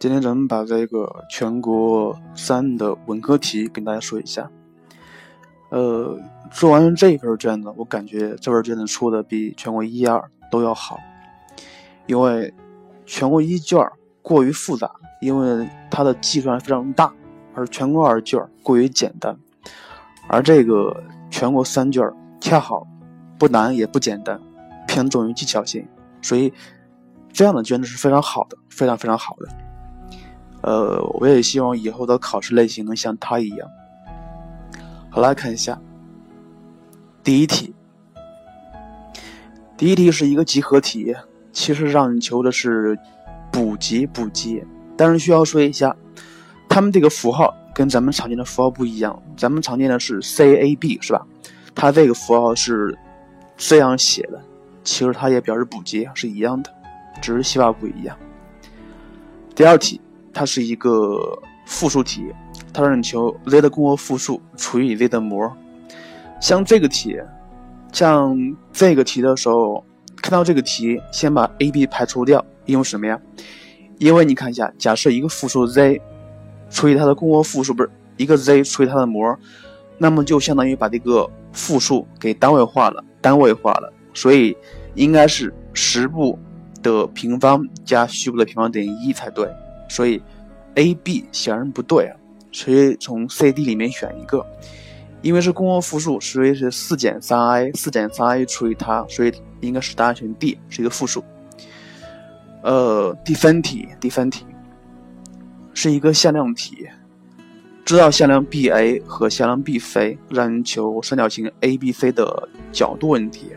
今天咱们把这个全国三的文科题跟大家说一下。呃，做完这一份卷子，我感觉这份卷子出的比全国一二都要好，因为全国一卷过于复杂，因为它的计算非常大，而全国二卷过于简单，而这个全国三卷恰好不难也不简单，偏重于技巧性，所以这样的卷子是非常好的，非常非常好的。呃，我也希望以后的考试类型能像它一样。好，来看一下第一题。第一题是一个集合题，其实让你求的是补集补集，但是需要说一下，他们这个符号跟咱们常见的符号不一样。咱们常见的是 C A B 是吧？它这个符号是这样写的，其实它也表示补集是一样的，只是写法不一样。第二题。它是一个复数题，它让你求 z 的共和复数除以 z 的模。像这个题，像这个题的时候，看到这个题，先把 a、b 排除掉，因为什么呀？因为你看一下，假设一个复数 z 除以它的共轭复数，不是一个 z 除以它的模，那么就相当于把这个复数给单位化了，单位化了，所以应该是实部的平方加虚部的平方等于一才对。所以，A、B 显然不对啊，所以从 C、D 里面选一个，因为是共和复数，所以是四减三 i，四减三 i 除以它，所以应该是答案选 D，是一个复数。呃，第三题，第三题是一个向量题，知道向量 BA 和向量 BC，让你求三角形 ABC 的角度问题。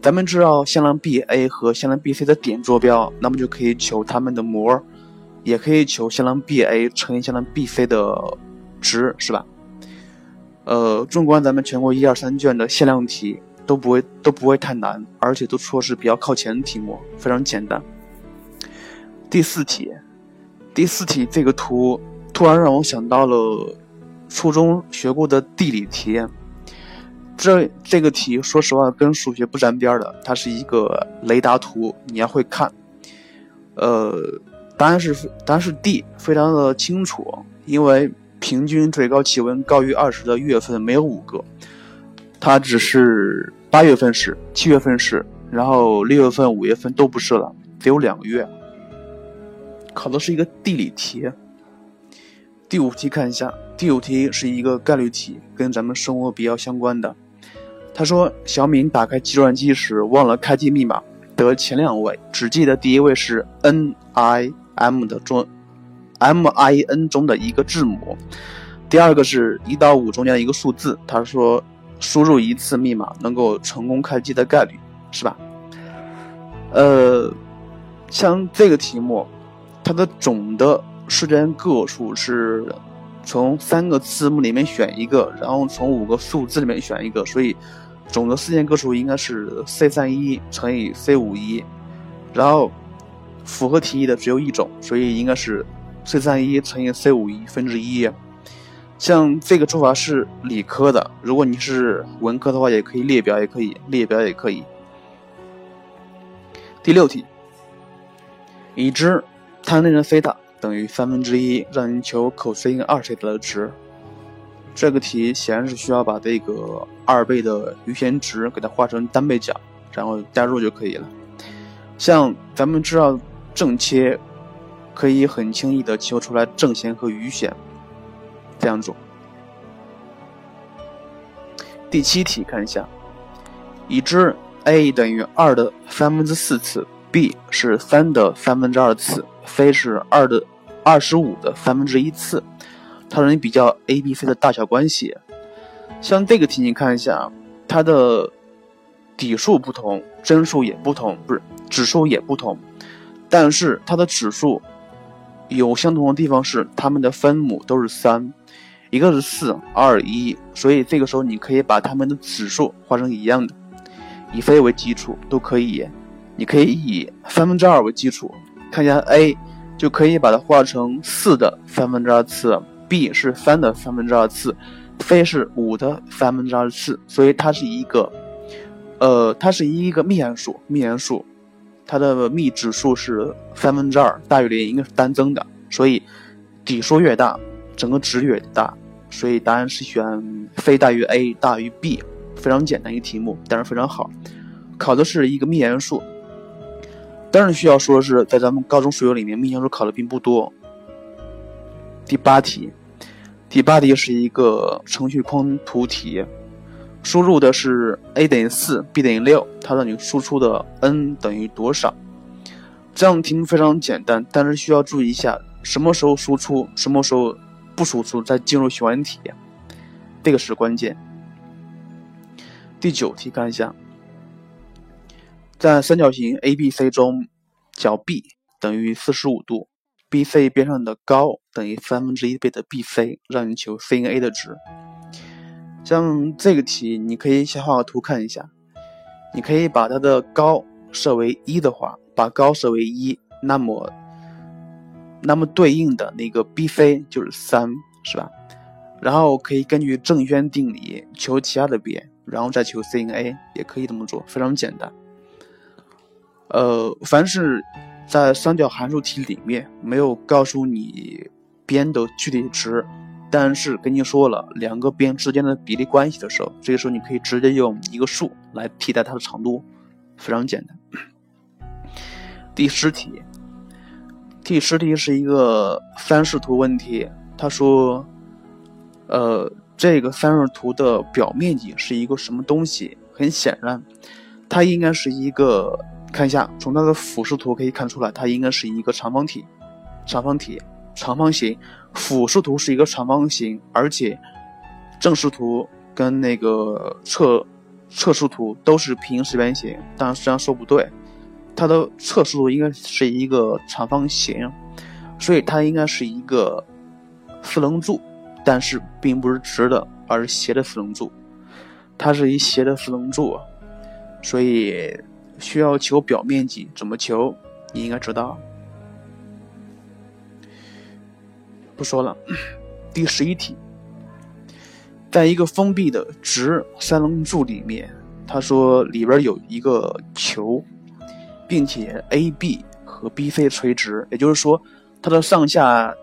咱们知道向量 BA 和向量 BC 的点坐标，那么就可以求它们的模。也可以求向量 BA 乘以向量 BC 的值，是吧？呃，纵观咱们全国一二三卷的限量题，都不会都不会太难，而且都说是比较靠前的题目，非常简单。第四题，第四题这个图突然让我想到了初中学过的地理题。这这个题说实话跟数学不沾边的，它是一个雷达图，你要会看，呃。答案是答案是 D，非常的清楚，因为平均最高气温高于二十的月份没有五个，它只是八月份是，七月份是，然后六月份、五月份都不是了，只有两个月。考的是一个地理题。第五题看一下，第五题是一个概率题，跟咱们生活比较相关的。他说，小敏打开计算机时忘了开机密码，得前两位，只记得第一位是 N I。M 的中，M I N 中的一个字母，第二个是一到五中间的一个数字。他说，输入一次密码能够成功开机的概率是吧？呃，像这个题目，它的总的时间个数是从三个字母里面选一个，然后从五个数字里面选一个，所以总的时间个数应该是 C 三一乘以 C 五一，然后。符合题意的只有一种，所以应该是 c 三一乘以 c 五一分之一。像这个做法是理科的，如果你是文科的话，也可以列表，也可以列表，也可以。第六题，已知 tan 西塔等于三分之一，让你求 cos 二西塔的值。这个题显然是需要把这个二倍的余弦值给它化成单倍角，然后加入就可以了。像咱们知道。正切可以很轻易的求出来正弦和余弦，这样做。第七题看一下，已知 a 等于二的三分之四次，b 是三的三分之二次，c 是二的二十五的三分之一次，它让你比较 a、b、c 的大小关系。像这个题你看一下，它的底数不同，真数也不同，不是指数也不同。但是它的指数有相同的地方是，它们的分母都是三，一个是四，二一，所以这个时候你可以把它们的指数画成一样的，以非为基础都可以。你可以以三分之二为基础，看一下 a 就可以把它画成四的三分之二次，b 是三的三分之二次，c 是五的三分之二次，所以它是一个，呃，它是一个幂函数，幂函数。它的幂指数是三分之二大于零，应该是单增的，所以底数越大，整个值越大。所以答案是选非大于 a 大于 b，非常简单一个题目，但是非常好，考的是一个幂函数。当然需要说的是，在咱们高中数学里面，幂函数考的并不多。第八题，第八题是一个程序框图题，输入的是 a 等于四，b 等于六，它让你输出的 n 等于多少？这样题目非常简单，但是需要注意一下，什么时候输出，什么时候。不输出再进入循环体，这个是关键。第九题看一下，在三角形 ABC 中，角 B 等于四十五度，BC 边上的高等于三分之一倍的 BC，让你求 CA 的值。像这个题，你可以先画个图看一下。你可以把它的高设为一的话，把高设为一，那么。那么对应的那个 BC 就是三，是吧？然后可以根据正弦定理求其他的边，然后再求 CA，也可以这么做，非常简单。呃，凡是在三角函数题里面没有告诉你边的具体值，但是跟你说了两个边之间的比例关系的时候，这个时候你可以直接用一个数来替代它的长度，非常简单。第十题。第十题是一个三视图问题，他说，呃，这个三视图的表面积是一个什么东西？很显然，它应该是一个，看一下，从它的俯视图可以看出来，它应该是一个长方体，长方体，长方形。俯视图是一个长方形，而且正视图跟那个侧侧视图都是平行四边形，但实际上说不对。它的侧视图应该是一个长方形，所以它应该是一个四棱柱，但是并不是直的，而是斜的四棱柱。它是一斜的四棱柱，所以需要求表面积，怎么求？你应该知道。不说了。第十一题，在一个封闭的直三棱柱里面，他说里边有一个球。并且 AB 和 BC 垂直，也就是说，它的上下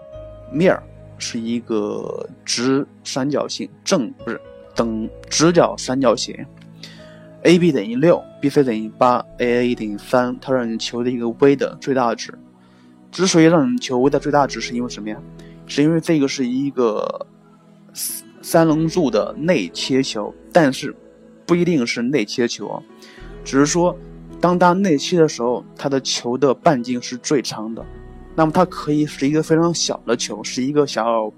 面是一个直三角形，正不是等直角三角形。AB 等于六，BC 等于八，AA 等于三，它让你求的一个 V 的最大值。之所以让你求 V 的最大值，是因为什么呀？是因为这个是一个三棱柱的内切球，但是不一定是内切球啊，只是说。当它内切的时候，它的球的半径是最长的，那么它可以是一个非常小的球，是一个小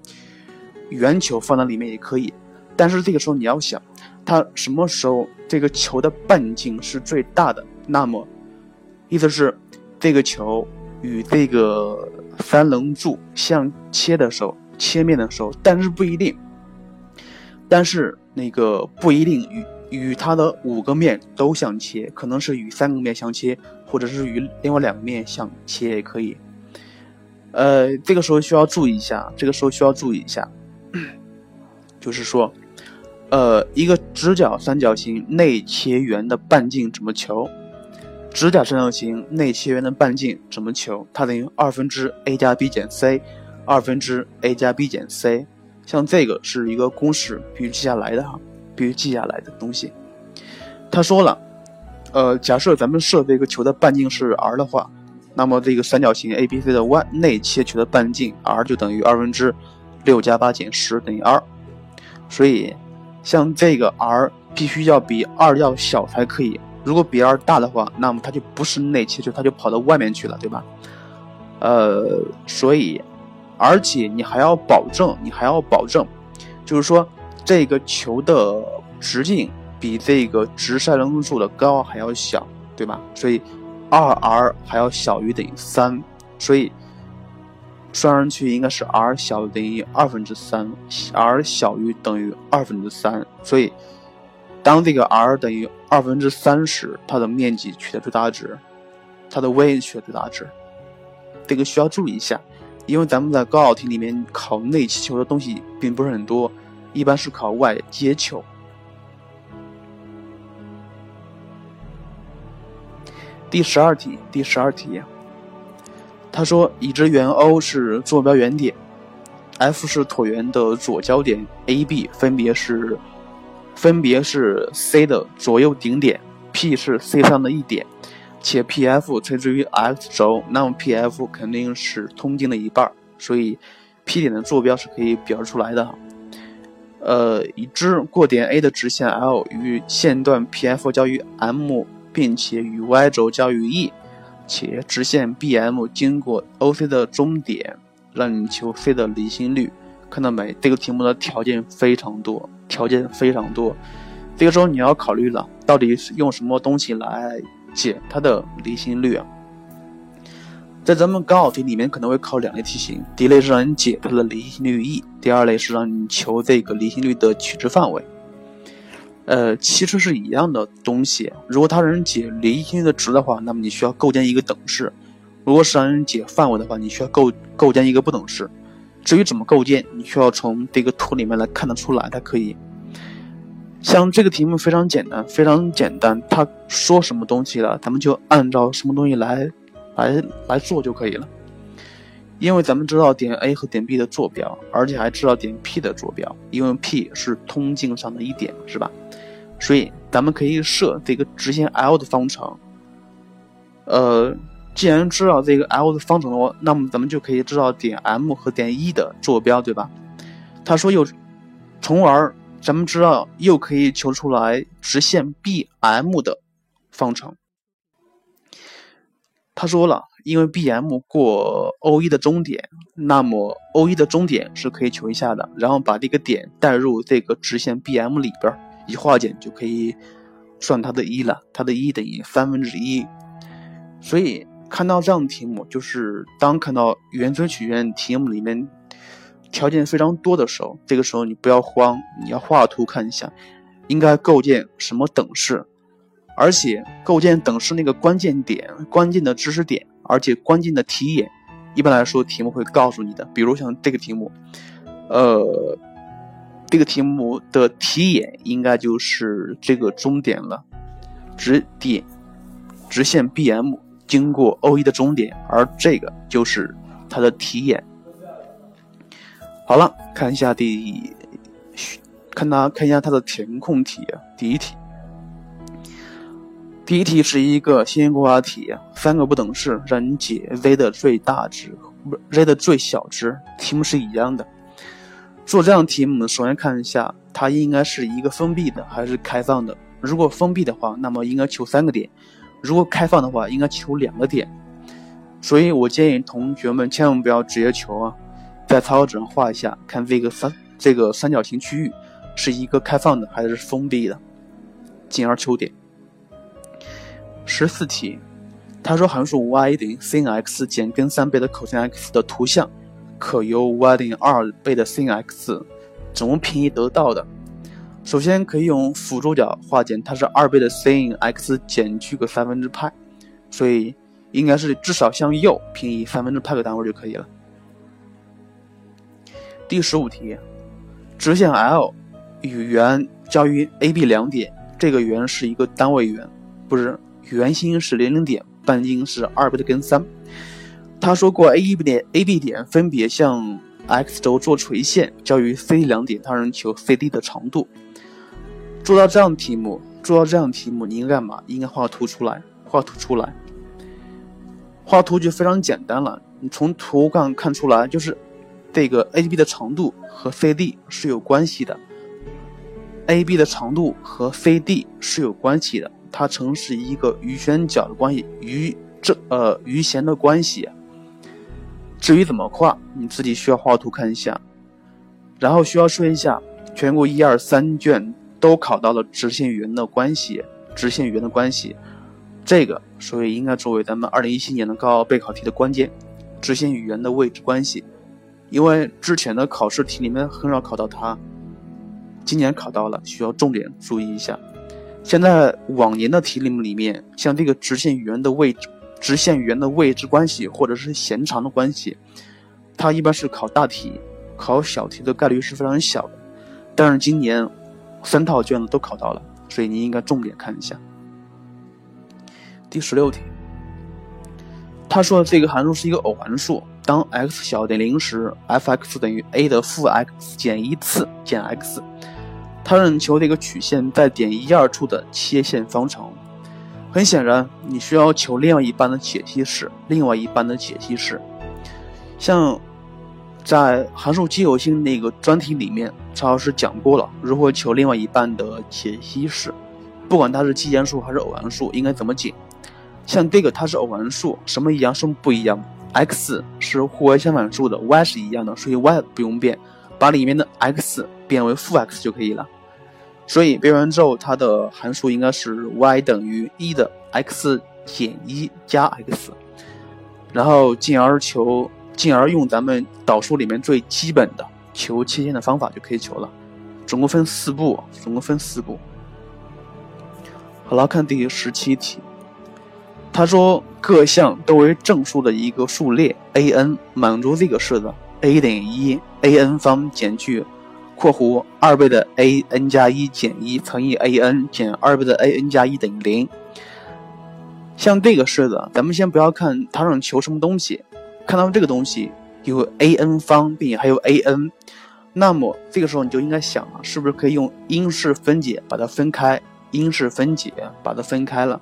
圆球放在里面也可以。但是这个时候你要想，它什么时候这个球的半径是最大的？那么意思是这个球与这个三棱柱相切的时候，切面的时候，但是不一定，但是那个不一定与。与它的五个面都相切，可能是与三个面相切，或者是与另外两个面相切也可以。呃，这个时候需要注意一下，这个时候需要注意一下，就是说，呃，一个直角三角形内切圆的半径怎么求？直角三角形内切圆的半径怎么求？它等于二分之 a 加 b 减 c，二分之 a 加 b 减 c。像这个是一个公式，必须记下来的哈。必须记下来的东西。他说了，呃，假设咱们设这个球的半径是 r 的话，那么这个三角形 ABC 的外内切球的半径 r 就等于二分之六加八减十等于二。所以，像这个 r 必须要比二要小才可以。如果比 r 大的话，那么它就不是内切球，它就跑到外面去了，对吧？呃，所以，而且你还要保证，你还要保证，就是说。这个球的直径比这个直三棱柱的高还要小，对吧？所以二 r 还要小于等于三，所以算上去应该是 r 小于等于二分之三，r 小于等于二分之三。所以当这个 r 等于二分之三时，它的面积取得最大值，它的 v 取得最大值。这个需要注意一下，因为咱们在高考题里面考内气球的东西并不是很多。一般是考外接球。第十二题，第十二题，他说，已知圆 O 是坐标原点，F 是椭圆的左交点，AB 分别是分别是 C 的左右顶点，P 是 C 上的一点，且 PF 垂直于 X 轴，那么 PF 肯定是通径的一半，所以 P 点的坐标是可以表示出来的。呃，已知过点 A 的直线 L 与线段 PF 交于 M，并且与 Y 轴交于 E。且直线 BM 经过 OC 的中点，让你求 C 的离心率，看到没？这个题目的条件非常多，条件非常多。这个时候你要考虑了，到底是用什么东西来解它的离心率啊？在咱们高考题里面可能会考两类题型，第一类是让你解它的离心率 E，第二类是让你求这个离心率的取值范围。呃，其实是一样的东西。如果它让你解离心率的值的话，那么你需要构建一个等式；如果是让你解范围的话，你需要构构建一个不等式。至于怎么构建，你需要从这个图里面来看得出来才可以。像这个题目非常简单，非常简单。他说什么东西了，咱们就按照什么东西来来来做就可以了。因为咱们知道点 A 和点 B 的坐标，而且还知道点 P 的坐标，因为 P 是通径上的一点，是吧？所以咱们可以设这个直线 L 的方程。呃，既然知道这个 L 的方程的话，那么咱们就可以知道点 M 和点 E 的坐标，对吧？他说又，从而咱们知道又可以求出来直线 BM 的方程。他说了，因为 BM 过 O1 的终点，那么 O1 的终点是可以求一下的，然后把这个点带入这个直线 BM 里边。一化简就可以算它的一了，它的一等于三分之一。所以看到这样的题目，就是当看到圆锥曲线题目里面条件非常多的时候，这个时候你不要慌，你要画图看一下，应该构建什么等式，而且构建等式那个关键点、关键的知识点，而且关键的题眼，一般来说题目会告诉你的。比如像这个题目，呃。这个题目的题眼应该就是这个终点了，直点直线 BM 经过 O1 的终点，而这个就是它的题眼。好了，看一下第，看它看一下它的填空题，第一题，第一题是一个线性规划题，三个不等式让你解 z 的最大值，不 z 的最小值，题目是一样的。做这样题目，首先看一下它应该是一个封闭的还是开放的。如果封闭的话，那么应该求三个点；如果开放的话，应该求两个点。所以我建议同学们千万不要直接求啊，在草稿纸上画一下，看这个三这个三角形区域是一个开放的还是封闭的，进而求点。十四题，他说函数 y 等于 sin x 减根三倍的 cos x 的图像。可由 y 等于二倍的 sin x 怎么平移得到的？首先可以用辅助角化简，它是二倍的 sin x 减去个三分之派，所以应该是至少向右平移三分之派个单位就可以了。第十五题，直线 L 与圆交于 AB 两点，这个圆是一个单位圆，不是圆心是零零点，半径是二倍的根三。他说过，A、B 点、A、B 点分别向 X 轴做垂线，交于 C 两点，他让求 CD 的长度。做到这样的题目，做到这样的题目，你应该干嘛？应该画图出来，画图出来。画图就非常简单了，你从图上看出来，就是这个 A、B 的长度和 CD 是有关系的。A、B 的长度和 CD 是有关系的，它呈是一个余弦角的关系，余这呃余弦的关系。至于怎么画，你自己需要画图看一下。然后需要说一下，全国一二三卷都考到了直线与圆的关系，直线与圆的关系，这个所以应该作为咱们二零一七年的高考备考题的关键，直线与圆的位置关系。因为之前的考试题里面很少考到它，今年考到了，需要重点注意一下。现在往年的题里面里面，像这个直线与圆的位置。直线与圆的位置关系或者是弦长的关系，它一般是考大题，考小题的概率是非常小的。但是今年三套卷子都考到了，所以你应该重点看一下。第十六题，他说的这个函数是一个偶函数，当 x 小于零时，f(x) 等于 a 的负 x 减一次减 x。他让你求这个曲线在点一二处的切线方程。很显然，你需要求另外一半的解析式，另外一半的解析式。像在函数奇偶性那个专题里面，曹老师讲过了如何求另外一半的解析式，不管它是奇函数还是偶函数，应该怎么解。像这个它是偶函数，什么一样，什么不一样？x 是互为相反数的，y 是一样的，所以 y 不用变，把里面的 x 变为负 x 就可以了。所以变完之后，它的函数应该是 y 等于一的 x 减一加 x，然后进而求，进而用咱们导数里面最基本的求切线的方法就可以求了。总共分四步，总共分四步。好了，看第十七题，他说各项都为正数的一个数列 a n 满足这个式子 a 等于一 a n 方减去。括弧二倍的 a n 加一减一乘以 a n 减二倍的 a n 加一等于零。像这个式子，咱们先不要看它让求什么东西，看到这个东西有 a n 方，并且还有 a n，那么这个时候你就应该想了，是不是可以用因式分解把它分开？因式分解把它分开了。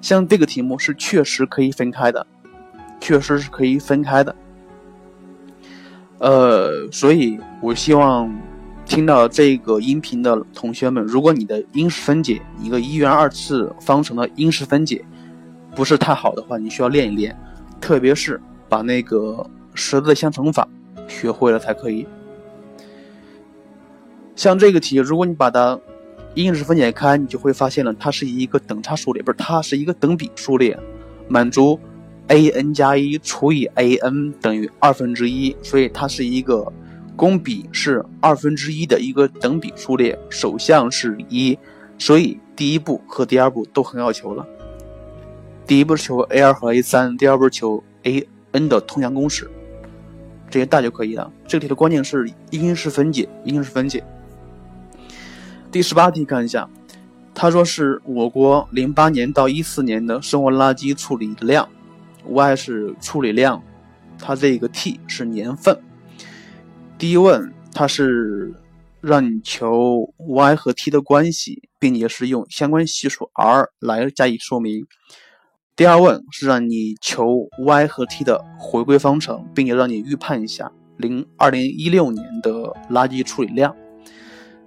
像这个题目是确实可以分开的，确实是可以分开的。呃，所以我希望。听到这个音频的同学们，如果你的因式分解一个一元二次方程的因式分解不是太好的话，你需要练一练，特别是把那个十字相乘法学会了才可以。像这个题，如果你把它因式分解开，你就会发现了，它是一个等差数列，不是，它是一个等比数列，满足 a n 加一除以 a n 等于二分之一，所以它是一个。公比是二分之一的一个等比数列，首项是一，所以第一步和第二步都很好求了。第一步是求 a 二和 a 三，第二步求 a n 的通项公式，这些大就可以了。这个题的关键是因式分解，因式分解。第十八题看一下，他说是我国零八年到一四年的生活垃圾处理量，y 是处理量，它这个 t 是年份。第一问，它是让你求 y 和 t 的关系，并且是用相关系数 r 来加以说明。第二问是让你求 y 和 t 的回归方程，并且让你预判一下零二零一六年的垃圾处理量。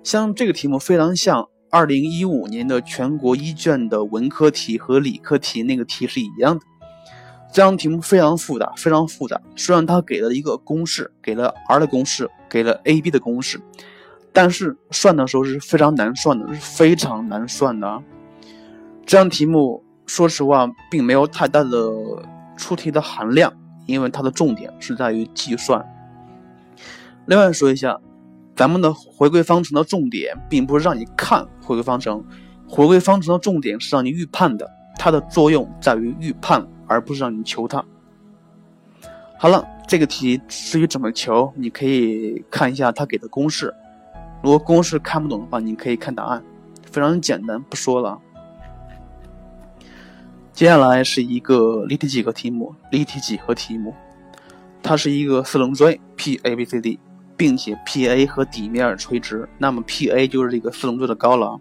像这个题目非常像二零一五年的全国一卷的文科题和理科题那个题是一样的。这道题目非常复杂，非常复杂。虽然它给了一个公式，给了 r 的公式，给了 a b 的公式，但是算的时候是非常难算的，是非常难算的。这样题目说实话并没有太大的出题的含量，因为它的重点是在于计算。另外说一下，咱们的回归方程的重点并不是让你看回归方程，回归方程的重点是让你预判的，它的作用在于预判。而不是让你求它。好了，这个题至于怎么求，你可以看一下他给的公式。如果公式看不懂的话，你可以看答案，非常简单，不说了。接下来是一个立体几何题目，立体几何题目，它是一个四棱锥 P A B C D，并且 P A 和底面垂直，那么 P A 就是这个四棱锥的高了。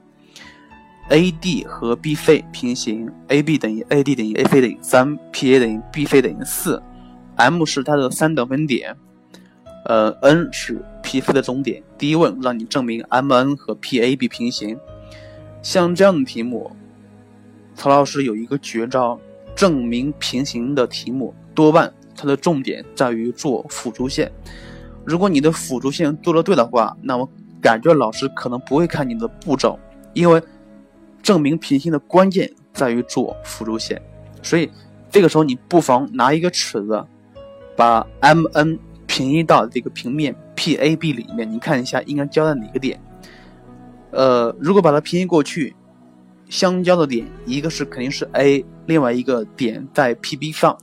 AD 和 BC 平行，AB 等于 AD 等于 AC 等于三，PA 等于 BC 等于四，M 是它的三等分点，呃，N 是 PC 的中点。第一问让你证明 MN 和 PAB 平行，像这样的题目，曹老师有一个绝招，证明平行的题目多半它的重点在于做辅助线。如果你的辅助线做的对的话，那么感觉老师可能不会看你的步骤，因为。证明平行的关键在于做辅助线，所以这个时候你不妨拿一个尺子，把 M N 平移到这个平面 P A B 里面，你看一下应该交在哪个点。呃，如果把它平移过去，相交的点一个是肯定是 A，另外一个点在 P B 上。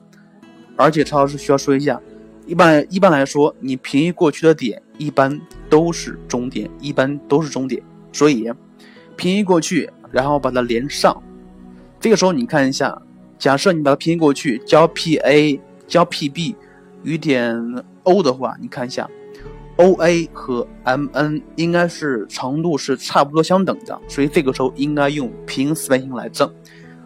而且曹老师需要说一下，一般一般来说，你平移过去的点一般都是终点，一般都是终点，所以平移过去。然后把它连上，这个时候你看一下假设你把它平移过去，交 P A 交 P B 与点 O 的话，你看一下，O A 和 M N 应该是长度是差不多相等的，所以这个时候应该用平行四边形来证，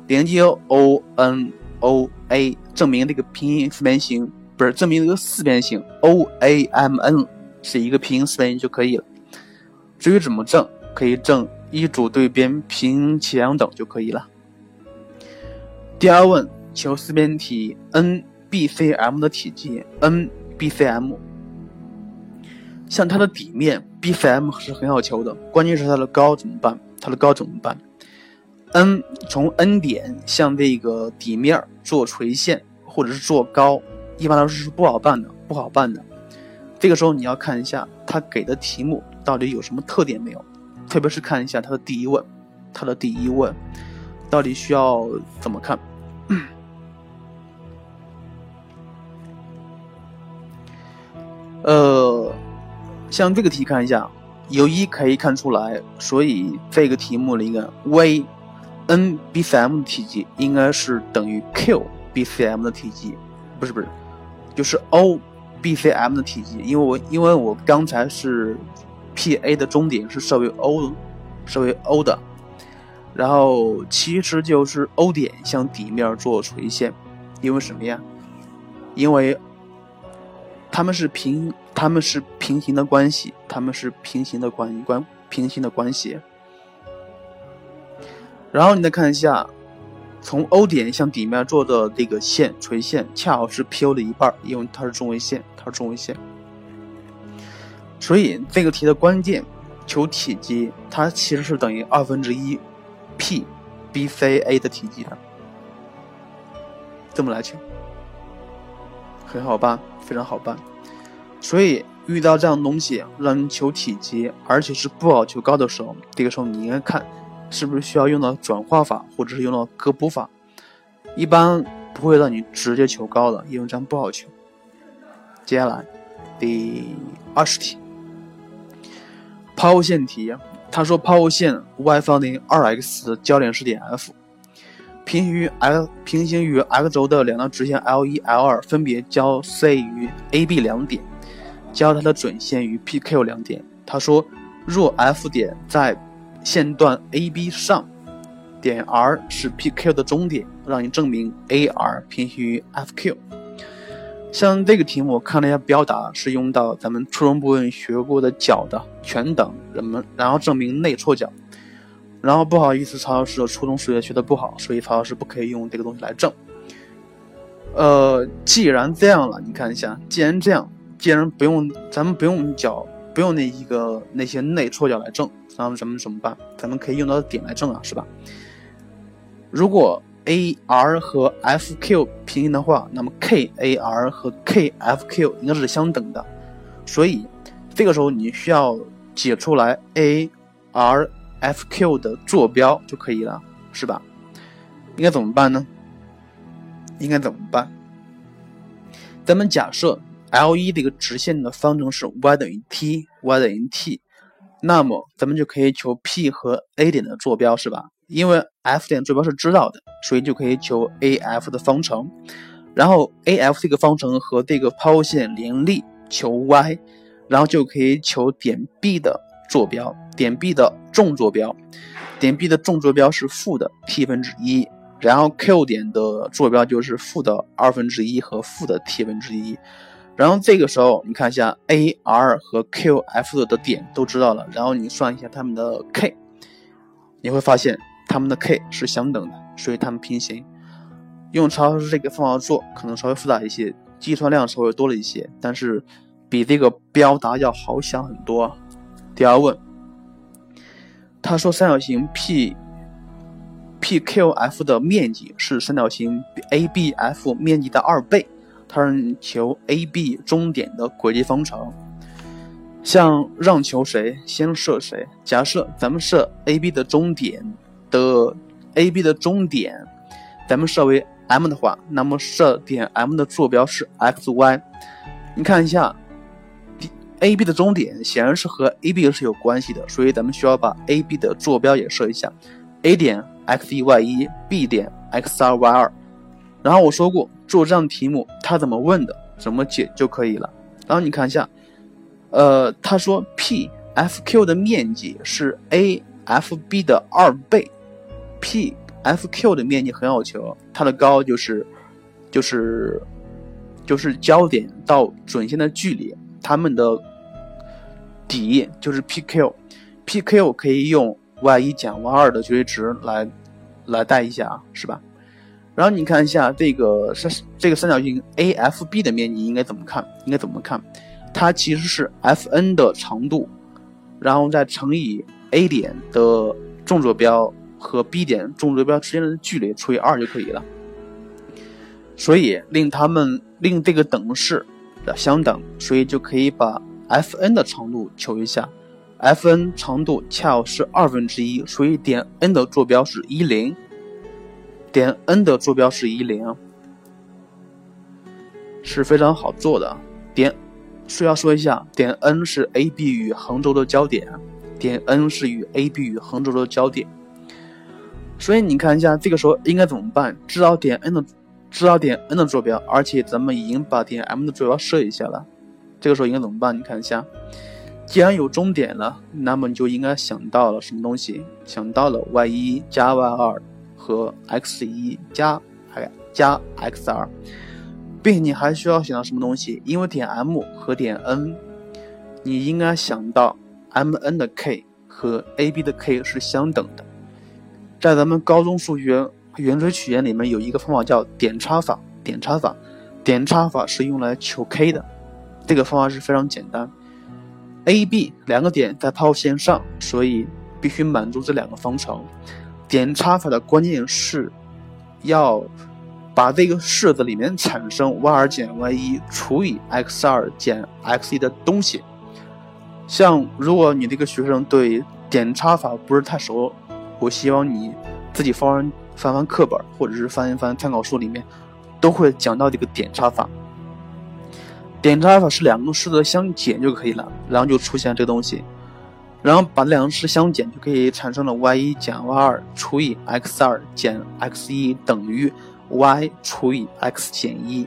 连接 O N O A，证明这个平行四边形不是证明这个四边形 O A M N 是一个平行四边形就可以了。至于怎么证，可以证一组对边平齐相等就可以了。第二问，求四边体 NBCM 的体积 NBCM。像它的底面 BFM 是很好求的，关键是它的高怎么办？它的高怎么办？N 从 N 点向这个底面做垂线，或者是做高，一般来说是不好办的，不好办的。这个时候你要看一下它给的题目到底有什么特点没有，特别是看一下它的第一问，它的第一问到底需要怎么看？呃，像这个题看一下，由一可以看出来，所以这个题目的一个 V N B C M 的体积应该是等于 Q B C M 的体积，不是不是，就是 O B C M 的体积，因为我因为我刚才是 P A 的终点是设为 O，设为 O 的。然后其实就是 O 点向底面做垂线，因为什么呀？因为他们是平，他们是平行的关系，他们是平行的关关平行的关系。然后你再看一下，从 O 点向底面做的这个线垂线，恰好是 PO 的一半，因为它是中位线，它是中位线。所以这个题的关键求体积，它其实是等于二分之一。P B C A 的体积的，这么来求，很好办，非常好办。所以遇到这样东西让你求体积，而且是不好求高的时候，这个时候你应该看是不是需要用到转化法，或者是用到割补法。一般不会让你直接求高的，因为这样不好求。接下来第二十题，抛物线题。他说，抛物线 y 方的二 x 的交点是点 F，平行于 x 平行于 x 轴的两条直线 L 一 L 二分别交 C 于 AB 两点，交它的准线于 PQ 两点。他说，若 F 点在线段 AB 上，点 R 是 PQ 的中点，让你证明 AR 平行于 FQ。像这个题目，我看了一下表达，是用到咱们初中部分学过的角的全等人们，然后证明内错角。然后不好意思，曹老师初中数学学的不好，所以曹老师不可以用这个东西来证。呃，既然这样了，你看一下，既然这样，既然不用咱们不用角，不用那一个那些内错角来证，然后咱们怎么办？咱们可以用到点来证啊，是吧？如果 A R 和 F Q 平行的话，那么 K A R 和 K F Q 应该是相等的，所以这个时候你需要解出来 A R F Q 的坐标就可以了，是吧？应该怎么办呢？应该怎么办？咱们假设 L 一这个直线的方程是 y 等于 t，y 等于 t，那么咱们就可以求 P 和 A 点的坐标，是吧？因为 F 点坐标是知道的，所以就可以求 AF 的方程，然后 AF 这个方程和这个抛物线联立，求 y，然后就可以求点 B 的坐标，点 B 的纵坐标，点 B 的纵坐标是负的 t 分之一，然后 Q 点的坐标就是负的二分之一和负的 t 分之一，然后这个时候你看一下 AR 和 QF 的点都知道了，然后你算一下它们的 K，你会发现。它们的 k 是相等的，所以它们平行。用曹老师这个方法做，可能稍微复杂一些，计算量稍微多了一些，但是比这个表达要好想很多。第二问，他说三角形 P PQF 的面积是三角形 ABF 面积的二倍，他让你求 AB 中点的轨迹方程。像让求谁，先设谁？假设咱们设 AB 的终点。的 A B 的终点，咱们设为 M 的话，那么设点 M 的坐标是 X Y。你看一下，A B 的终点显然是和 A B 是有关系的，所以咱们需要把 A B 的坐标也设一下。A 点 X 一 Y 一，B 点 X 二 Y 二然后我说过做这样题目，他怎么问的，怎么解就可以了。然后你看一下，呃，他说 P F Q 的面积是 A F B 的二倍，P F Q 的面积很好求，它的高就是就是就是焦点到准线的距离，它们的底就是 P Q，P Q 可以用 y 一减 y 二的绝对值来来代一下，是吧？然后你看一下这个三这个三角形 AFB 的面积应该怎么看？应该怎么看？它其实是 Fn 的长度，然后再乘以 A 点的纵坐标和 B 点纵坐标之间的距离除以二就可以了。所以令它们令这个等式的相等，所以就可以把 Fn 的长度求一下。Fn 长度恰好是二分之一，所以点 N 的坐标是一零。点 N 的坐标是一零，是非常好做的。点需要说一下，点 N 是 AB 与横轴的交点，点 N 是与 AB 与横轴的交点。所以你看一下，这个时候应该怎么办？知道点 N 的，知道点 N 的坐标，而且咱们已经把点 M 的坐标设一下了。这个时候应该怎么办？你看一下，既然有终点了，那么你就应该想到了什么东西？想到了 y 一加 y 二。和 x 一加还加 x 二，并且你还需要想到什么东西？因为点 M 和点 N，你应该想到 M N 的 k 和 A B 的 k 是相等的。在咱们高中数学圆锥曲线里面有一个方法叫点差法，点差法，点差法是用来求 k 的。这个方法是非常简单，A B 两个点在抛物线上，所以必须满足这两个方程。点差法的关键是，要把这个式子里面产生 y 二减 y 一除以 x 二减 x 一的东西。像如果你这个学生对点差法不是太熟，我希望你自己翻翻翻课本，或者是翻一翻参考书里面，都会讲到这个点差法。点差法是两个式子相减就可以了，然后就出现这个东西。然后把两个式相减，就可以产生了 y 一减 y 二除以 x 二减 x 一等于 y 除以 x 减一。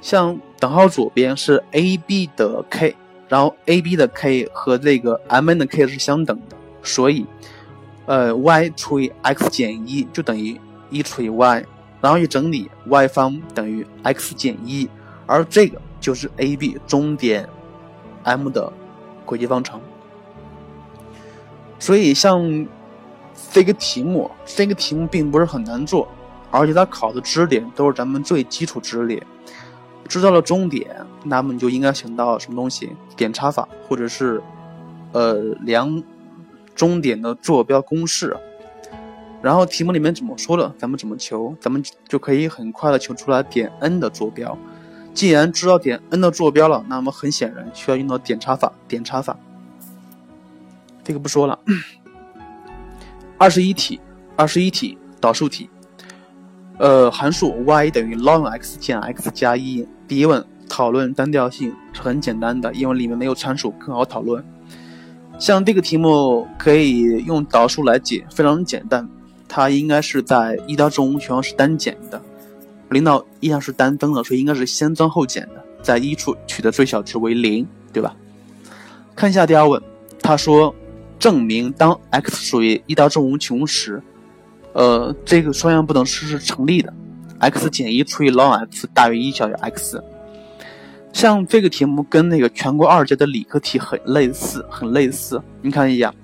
像等号左边是 a b 的 k，然后 a b 的 k 和这个 m n 的 k 是相等的，所以呃 y 除以 x 减一就等于一除以 y，然后一整理 y 方等于 x 减一，而这个就是 a b 中点 M 的轨迹方程。所以，像这个题目，这个题目并不是很难做，而且它考的知识点都是咱们最基础知识点。知道了终点，那么你就应该想到什么东西？点差法，或者是呃量终点的坐标公式。然后题目里面怎么说的，咱们怎么求，咱们就可以很快的求出来点 N 的坐标。既然知道点 N 的坐标了，那么很显然需要用到点差法，点差法。这个不说了。二十一题，二十一题导数题。呃，函数 y 等于 ln x 减 x 加一。第一问，讨论单调性是很简单的，因为里面没有参数，更好讨论。像这个题目可以用导数来解，非常简单。它应该是在一到正无穷是单减的，领导一样是单增的，所以应该是先增后减的，在一处取的最小值为零，对吧？看一下第二问，他说。证明当 x 属于一到正无穷时，呃，这个双向不等式是成立的。x 减一除以 ln x 大于一小于 x。像这个题目跟那个全国二阶的理科题很类似，很类似。你看一下，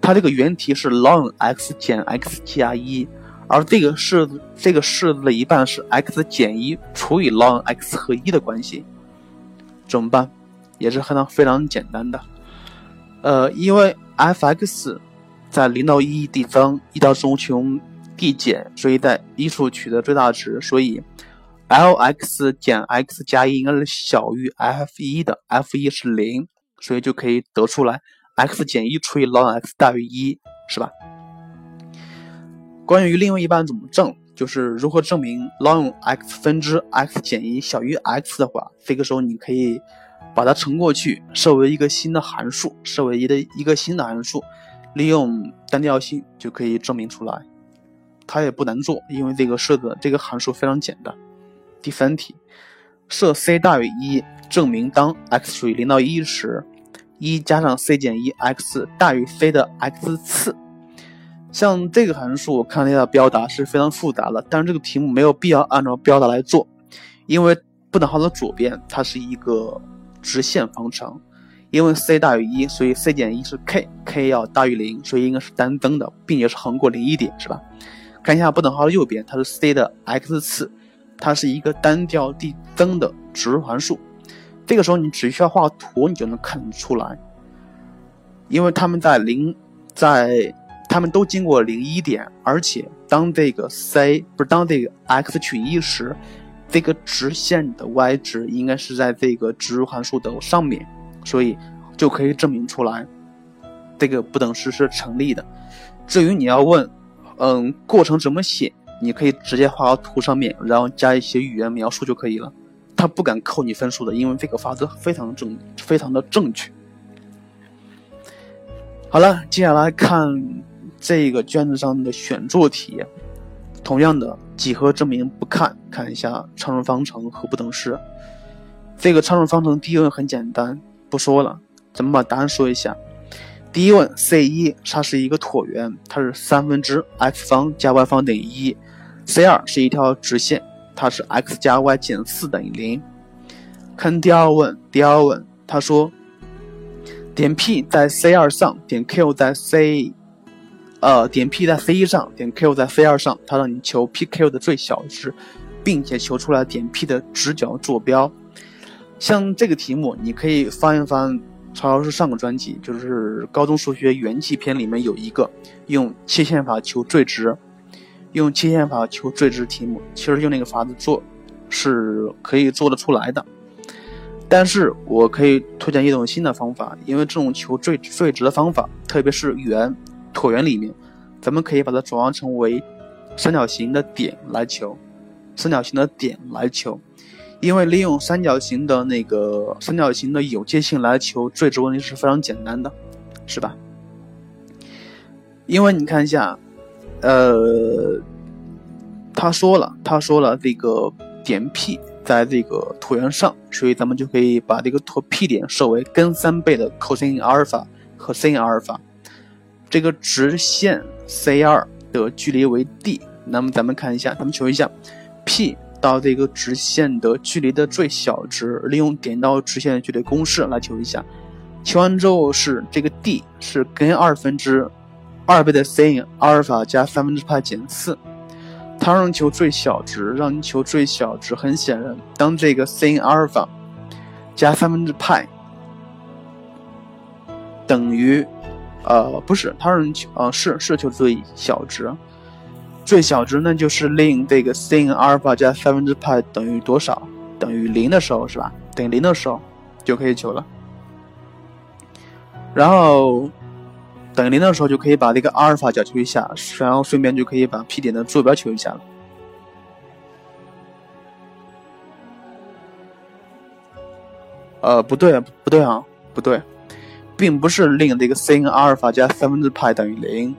它这个原题是 ln x 减 x 加一，而这个式子这个式子的一半是 x 减一除以 ln x 和一的关系，怎么办？也是非常非常简单的。呃，因为 f(x) 在零到一递增，一到正无穷递减，所以在一处取得最大值，所以 l(x) 减 x 加一应该是小于 f 一的，f 一是零，所以就可以得出来 x 减一除以 ln x 大于一，是吧？关于另外一半怎么证，就是如何证明 ln x 分之 x 减一小于 x 的话，这个时候你可以。把它乘过去，设为一个新的函数，设为一的一个新的函数，利用单调性就可以证明出来。它也不难做，因为这个设的这个函数非常简单。第三题，设 c 大于一，证明当 x 属于零到一时，一加上 c 减一 x 大于 c 的 x 次。像这个函数，我看它的表达是非常复杂的，但是这个题目没有必要按照表达来做，因为不等号的左边它是一个直线方程。因为 c 大于一，所以 c 减一是 k，k 要大于零，所以应该是单增的，并且是横过零一点，是吧？看一下不等号的右边，它是 c 的 x 次，它是一个单调递增的指数函数。这个时候你只需要画图，你就能看得出来。因为它们在零，在它们都经过零一点，而且当这个 c 不是当这个 x 取一时，这个直线的 y 值应该是在这个指数函数的上面。所以就可以证明出来，这个不等式是成立的。至于你要问，嗯，过程怎么写，你可以直接画到图上面，然后加一些语言描述就可以了。他不敢扣你分数的，因为这个法则非常正，非常的正确。好了，接下来看这个卷子上的选做题，同样的几何证明不看，看一下常数方程和不等式。这个常数方程第一问很简单。不说了，咱们把答案说一下。第一问，C 一它是一个椭圆，它是三分之 x 方加 y 方等于一。C 二是一条直线，它是 x 加 y 减四等于零。看第二问，第二问他说，点 P 在 C 二上，点 Q 在 C，呃，点 P 在 C 一上，点 Q 在 C 二上，它让你求 PQ 的最小值，并且求出来点 P 的直角坐标。像这个题目，你可以翻一翻曹老师上个专辑，就是高中数学元气篇里面有一个用切线法求最值，用切线法求最值题目，其实用那个法子做是可以做得出来的。但是我可以推荐一种新的方法，因为这种求最最值的方法，特别是圆椭圆里面，咱们可以把它转换成为三角形的点来求，三角形的点来求。因为利用三角形的那个三角形的有界性来求最值问题是非常简单的，是吧？因为你看一下，呃，他说了，他说了这个点 P 在这个椭圆上，所以咱们就可以把这个椭 P 点设为根三倍的 cosine 阿尔法和 sin 阿尔法，这个直线 C 二的距离为 d，那么咱们看一下，咱们求一下 P。到这个直线的距离的最小值，利用点到直线的距离公式来求一下。求完之后是这个 d 是根二分之二倍的 sin 阿尔法加三分之派减四。它让求最小值，让你求最小值。很显然，当这个 sin 阿尔法加三分之派等于，呃，不是，它让求，呃，是是求最小值。最小值呢，就是令这个 sin 阿尔法加三分之派等于多少？等于零的时候是吧？等于零的时候就可以求了。然后等于零的时候就可以把这个阿尔法角求一下，然后顺便就可以把 P 点的坐标求一下了。呃，不对，不对啊，不对，并不是令这个 sin 阿尔法加三分之派等于零。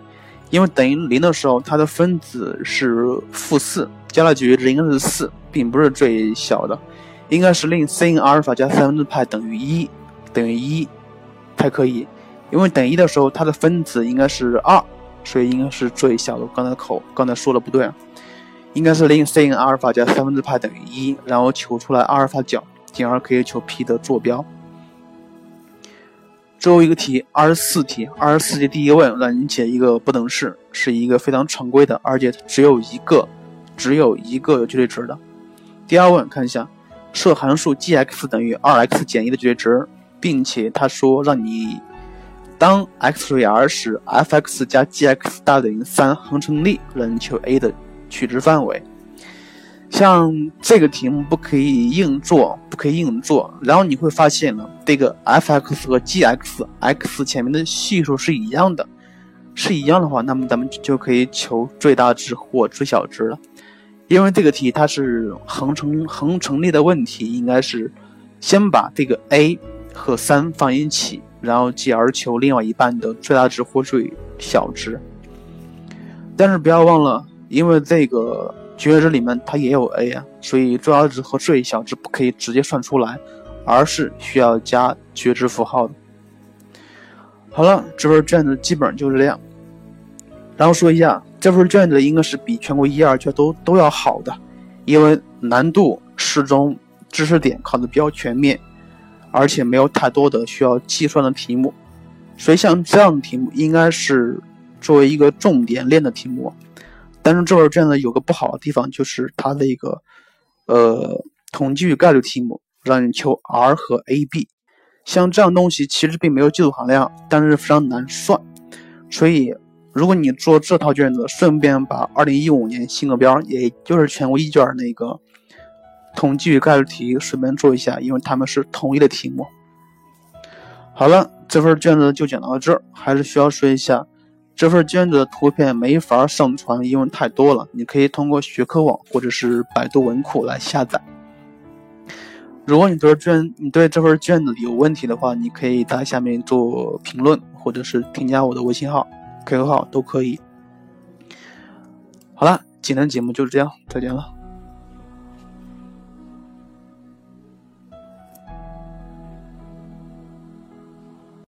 因为等于零的时候，它的分子是负四，加了绝对值应该是四，并不是最小的，应该是令 sin 阿尔法加三分之派等于一，等于一才可以。因为等一的时候，它的分子应该是二，所以应该是最小的。刚才口刚才说的不对，应该是令 sin 阿尔法加三分之派等于一，然后求出来阿尔法角，进而可以求 P 的坐标。最后一个题，二十四题，二十四题第一问让你解一个不等式，是一个非常常规的，而且只有一个，只有一个有绝对值的。第二问看一下，设函数 g(x) 等于 2x 减一的绝对值，并且他说让你当 x 除以 r 时，f(x) 加 g(x) 大于等于三恒成立，让你求 a 的取值范围。像这个题目不可以硬做，不可以硬做。然后你会发现呢，这个 f(x) 和 g(x)，x 前面的系数是一样的，是一样的话，那么咱们就可以求最大值或最小值了。因为这个题它是恒成恒成立的问题，应该是先把这个 a 和三放一起，然后继而求另外一半的最大值或最小值。但是不要忘了。因为这个绝值里面它也有 a 啊，所以重要值和最小值不可以直接算出来，而是需要加绝值符号的。好了，这份卷子基本上就是这样。然后说一下，这份卷子应该是比全国一二卷都都要好的，因为难度适中，知识点考的比较全面，而且没有太多的需要计算的题目，所以像这样的题目应该是作为一个重点练的题目。但是这份卷子有个不好的地方，就是它的一个呃统计与概率题目，让你求 R 和 AB，像这样东西其实并没有技术含量，但是非常难算。所以如果你做这套卷子，顺便把2015年新课标，也就是全国一卷那个统计与概率题顺便做一下，因为他们是统一的题目。好了，这份卷子就讲到这儿，还是需要说一下。这份卷子的图片没法上传，因为太多了。你可以通过学科网或者是百度文库来下载。如果你对卷你对这份卷子有问题的话，你可以在下面做评论，或者是添加我的微信号、QQ 号都可以。好了，今天的节目就是这样，再见了。